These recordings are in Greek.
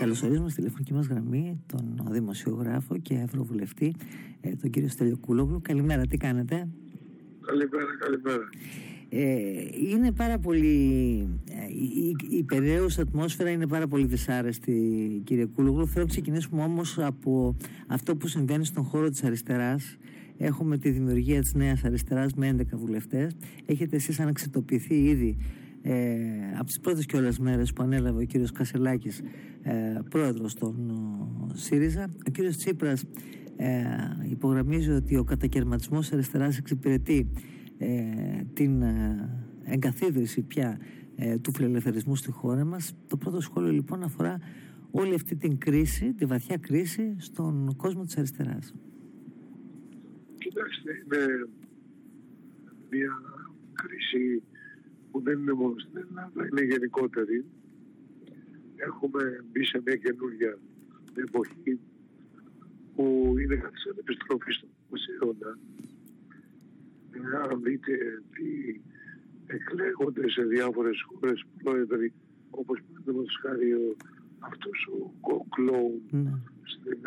Καλωσορίζουμε στη τηλεφωνική μας γραμμή τον δημοσιογράφο και ευρωβουλευτή, ε, τον κύριο Στέλιο Κούλογλου. Καλημέρα, τι κάνετε; Καλημέρα, καλημέρα. Ε, είναι πάρα πολύ. Ε, η, η περιέργεια ατμόσφαιρα είναι πάρα πολύ δυσάρεστη, κύριε Κούλογλου. Θέλω να ξεκινήσουμε όμως από αυτό που συμβαίνει στον χώρο της αριστεράς. Έχουμε τη δημιουργία της νέας αριστεράς με 11 βουλευτές. Έχετε εσείς αναξετοποιηθεί ήδη ε, από τις πρώτες κιόλας μέρες που ανέλαβε ο κύριος Κασελάκης ε, πρόεδρος των ΣΥΡΙΖΑ ο κύριος Τσίπρας ε, υπογραμμίζει ότι ο κατακαιρματισμός αριστεράς εξυπηρετεί ε, την ε, εγκαθίδρυση πια ε, του φιλελευθερισμού στη χώρα μας. Το πρώτο σχόλιο λοιπόν αφορά όλη αυτή την κρίση, τη βαθιά κρίση στον κόσμο της αριστεράς. Κοιτάξτε, είναι μια κρίση που δεν είναι μόνο στην Ελλάδα, είναι γενικότερη. Έχουμε μπει σε μια καινούργια εποχή που είναι κάτι σαν επιστροφή στον 20 αιώνα. Αν δείτε τι εκλέγονται σε διάφορες χώρες πρόεδροι, όπως παραδείγματος χάρη ο, αυτός ο Κοκλόουν ναι. στην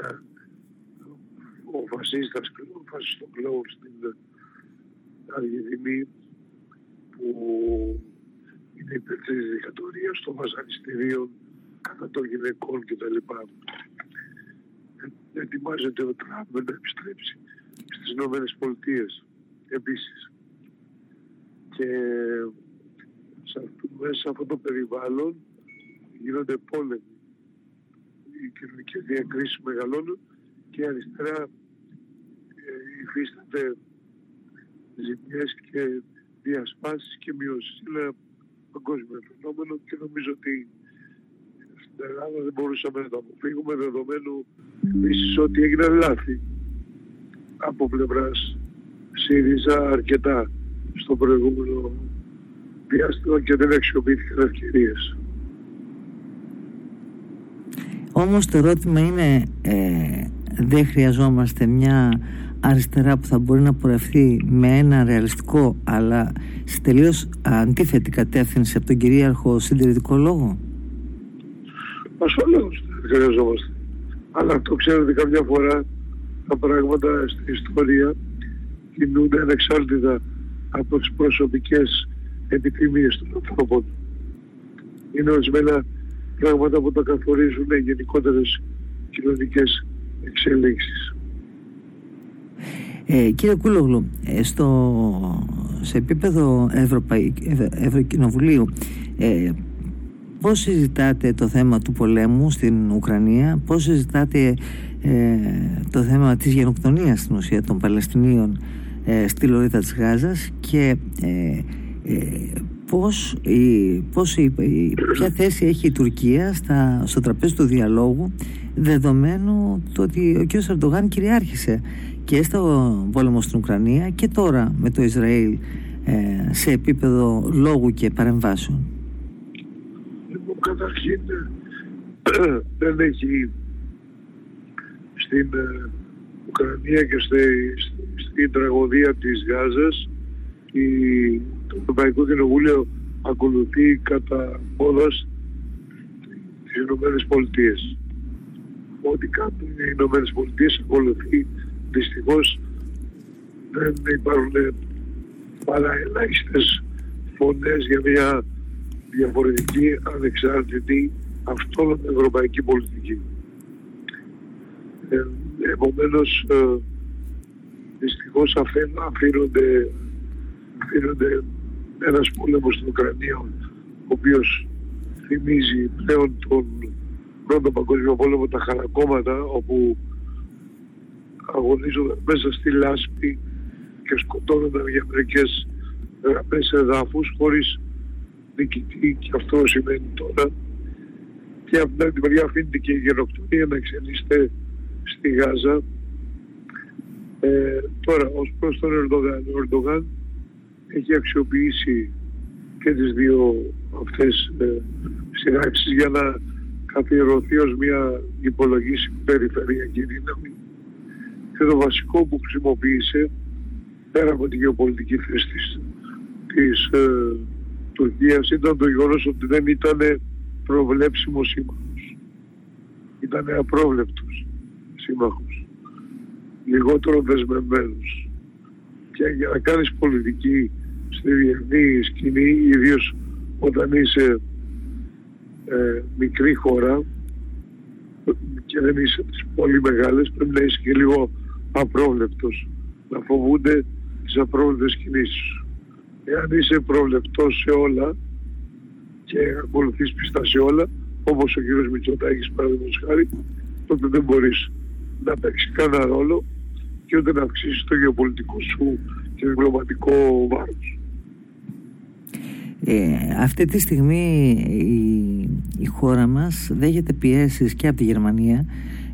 ο φασίστας ο φασιστοκλόουν στην Αργεντινή που είναι υπέρ της δικτατορίας των βασανιστήριων κατά των γυναικών κτλ. Ε, ετοιμάζεται ο Τραμπ να επιστρέψει στις Ηνωμένες Πολιτείες επίσης. Και σε αυτό, μέσα σε αυτό το περιβάλλον γίνονται πόλεμοι. Οι κοινωνικές διακρίσεις μεγαλώνουν και η αριστερά ε, υφίσταται ζημιές και διασπάσεις και μειώσεις. Είναι παγκόσμιο φαινόμενο και νομίζω ότι στην Ελλάδα δεν μπορούσαμε να το αποφύγουμε δεδομένου επίσης ότι έγιναν λάθη από πλευράς ΣΥΡΙΖΑ αρκετά στο προηγούμενο διάστημα και δεν αξιοποιήθηκαν ευκαιρίες. Όμως το ερώτημα είναι ε, δεν χρειαζόμαστε μια αριστερά που θα μπορεί να πορευθεί με ένα ρεαλιστικό αλλά σε τελείως αντίθετη κατεύθυνση από τον κυρίαρχο συντηρητικό λόγο; Ασφαλώ χρειαζόμαστε. Αλλά αυτό ξέρετε καμιά φορά τα πράγματα στην ιστορία κινούνται ανεξάρτητα από τις προσωπικές επιθυμίες των ανθρώπων. Είναι ορισμένα πράγματα που τα καθορίζουν γενικότερες κοινωνικές εξέλιξεις. Ε, κύριε Κούλογλου, ε, στο, σε επίπεδο Ευρωπαϊ... Ευρωκοινοβουλίου ε, πώς συζητάτε το θέμα του πολέμου στην Ουκρανία, πώς συζητάτε ε, το θέμα της γενοκτονίας στην ουσία των Παλαιστινίων ε, στη Λωρίδα της Γάζας και ε, πώς, η, πώς η, ποια θέση έχει η Τουρκία στα, στο τραπέζι του διαλόγου δεδομένου το ότι ο κ. Ερντογάν κυριάρχησε και στο πόλεμο στην Ουκρανία και τώρα με το Ισραήλ ε, σε επίπεδο λόγου και παρεμβάσεων. Λοιπόν, καταρχήν ε, δεν έχει στην ε, Ουκρανία και στη, στην τραγωδία της Γάζας η, το Ευρωπαϊκό Κοινοβούλιο ακολουθεί κατά πόδας τις Ηνωμένες Πολιτείες. Ό,τι κάνουν οι Ηνωμένες Πολιτείες ακολουθεί δυστυχώς δεν υπάρχουν παρά ελάχιστες φωνές για μια διαφορετική, ανεξάρτητη, αυτόνομη ευρωπαϊκή πολιτική. Ε, επομένως, ε, δυστυχώς αφήνονται, αφήνονται ένας πόλεμος στην Ουκρανία ο οποίος θυμίζει πλέον τον πρώτο παγκόσμιο πόλεμο τα χαρακόμματα όπου αγωνίζονταν μέσα στη λάσπη και σκοτώνονταν για μερικές γραμμές εδάφους χωρίς νικητή και αυτό σημαίνει τώρα. Και από την άλλη μεριά αφήνεται και η γενοκτονία να εξελίσσεται στη Γάζα. Ε, τώρα ως προς τον Ερντογάν ο Ερντογάν έχει αξιοποιήσει και τις δύο αυτές ε, σειράξεις για να καθιερωθεί ως μια υπολογίσιμη περιφερειακή δύναμη και το βασικό που χρησιμοποίησε πέρα από τη γεωπολιτική θέση της, της ε, Τουρκίας ήταν το γεγονός ότι δεν ήταν προβλέψιμο σύμμαχος. ήταν απρόβλεπτος σύμμαχος, λιγότερο δεσμευμένος. Και για να κάνεις πολιτική στη διεθνή σκηνή, ιδίως όταν είσαι ε, μικρή χώρα και δεν είσαι τις πολύ μεγάλες, πρέπει να είσαι και λίγο απρόβλεπτος, να φοβούνται τις απρόβλεπτες κινήσεις σου. Εάν είσαι προβλεπτός σε όλα και ακολουθείς πιστά σε όλα, όπως ο κύριος Μητσοτάκης παραδείγματος χάρη, τότε δεν μπορείς να παίξεις κανένα ρόλο και ούτε να αυξήσεις το γεωπολιτικό σου και διπλωματικό βάρος. Ε, αυτή τη στιγμή η, η χώρα μας δέχεται πιέσεις και από τη Γερμανία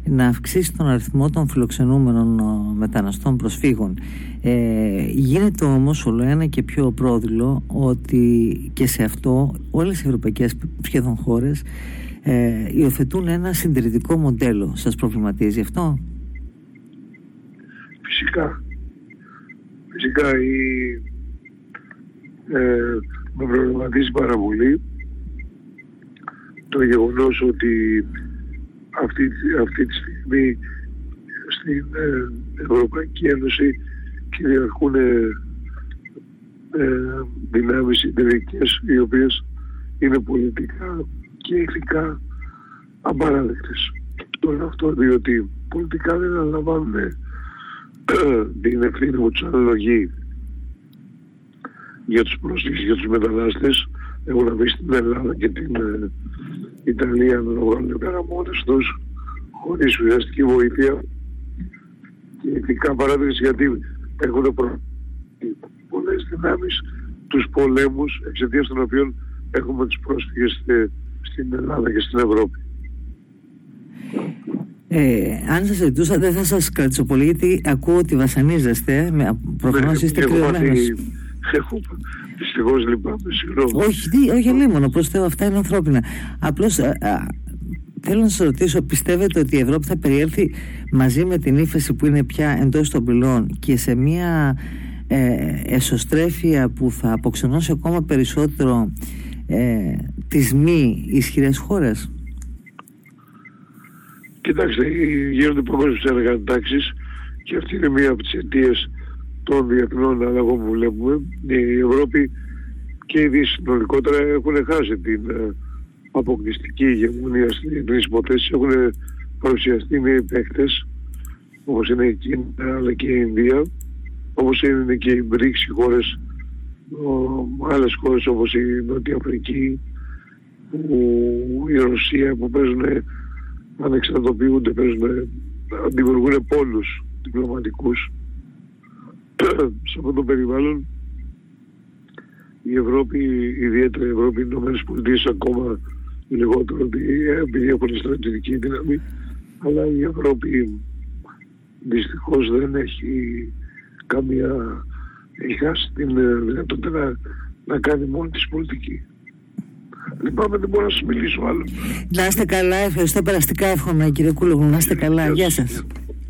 να αυξήσει τον αριθμό των φιλοξενούμενων μεταναστών προσφύγων. Ε, γίνεται όμως όλο ένα και πιο πρόδειλο ότι και σε αυτό όλες οι ευρωπαϊκές σχεδόν χώρες ε, υιοθετούν ένα συντηρητικό μοντέλο. Σας προβληματίζει αυτό; Φυσικά. Φυσικά η, ε, με προβληματίζει πάρα πολύ το γεγονός ότι αυτή, αυτή τη στιγμή στην ε, Ευρωπαϊκή Ένωση κυριαρχούν ε, ε, δυνάμεις συντηρητικές οι οποίες είναι πολιτικά και ηθικά απαράδεκτες. Το λέω αυτό διότι πολιτικά δεν αναλαμβάνουν ε, την ευθύνη που τους αναλογεί για τους πρόσφυγες, για τους μετανάστες. Έχουν αφήσει την Ελλάδα και την ε, Ιταλία να το βγάλουν πέρα μόνες τους χωρίς ουσιαστική βοήθεια και ηθικά παράδειγμα γιατί έχουν προ... πολλές δυνάμεις τους πολέμους εξαιτίας των οποίων έχουμε τους πρόσφυγες στην Ελλάδα και στην Ευρώπη. Ε, αν σας ζητούσα δεν θα σας κρατήσω πολύ γιατί ακούω ότι βασανίζεστε προφανώς ναι, είστε κρυωμένος Έχω δυστυχώς λυπάμαι, συγγνώμη. Όχι, τι, όχι λίμωνο, προ Θεού, αυτά είναι ανθρώπινα. Απλώς θέλω να σας ρωτήσω, πιστεύετε ότι η Ευρώπη θα περιέλθει μαζί με την ύφεση που είναι πια εντός των πυλών και σε μια ε, εσωστρέφεια που θα αποξενώσει ακόμα περισσότερο ε, τις μη ισχυρές χώρες; Κοιτάξτε, γίνονται παγκόσμιες εργατάξεις και αυτή είναι μία από τις αιτίες των διεθνών αλλαγών που βλέπουμε, η Ευρώπη και οι συνολικότερα έχουν χάσει την ε, αποκλειστική ηγεμονία στην διεθνής υπόθεση. Έχουν παρουσιαστεί νέοι παίκτες, όπως είναι η Κίνα αλλά και η Ινδία, όπως είναι και οι BRICS, οι χώρες, άλλες χώρες όπως η Νότια Αφρική, η Ρωσία που παίζουν ανεξαρτοποιούνται, παίζουν, δημιουργούν πόλους διπλωματικούς σε αυτό το περιβάλλον. Η Ευρώπη, ιδιαίτερα η Ευρώπη, οι Ηνωμένες Πολιτείες ακόμα λιγότερο επειδή έχουν στρατιωτική δύναμη. Αλλά η Ευρώπη δυστυχώς δεν έχει καμία έχει χάσει την ε, δυνατότητα να, να κάνει μόνη της πολιτική. Λυπάμαι, δεν μπορώ να σας μιλήσω άλλο. Να είστε καλά, ευχαριστώ. Περαστικά εύχομαι κύριε Κούλογλου, να είστε καλά, γεια σας.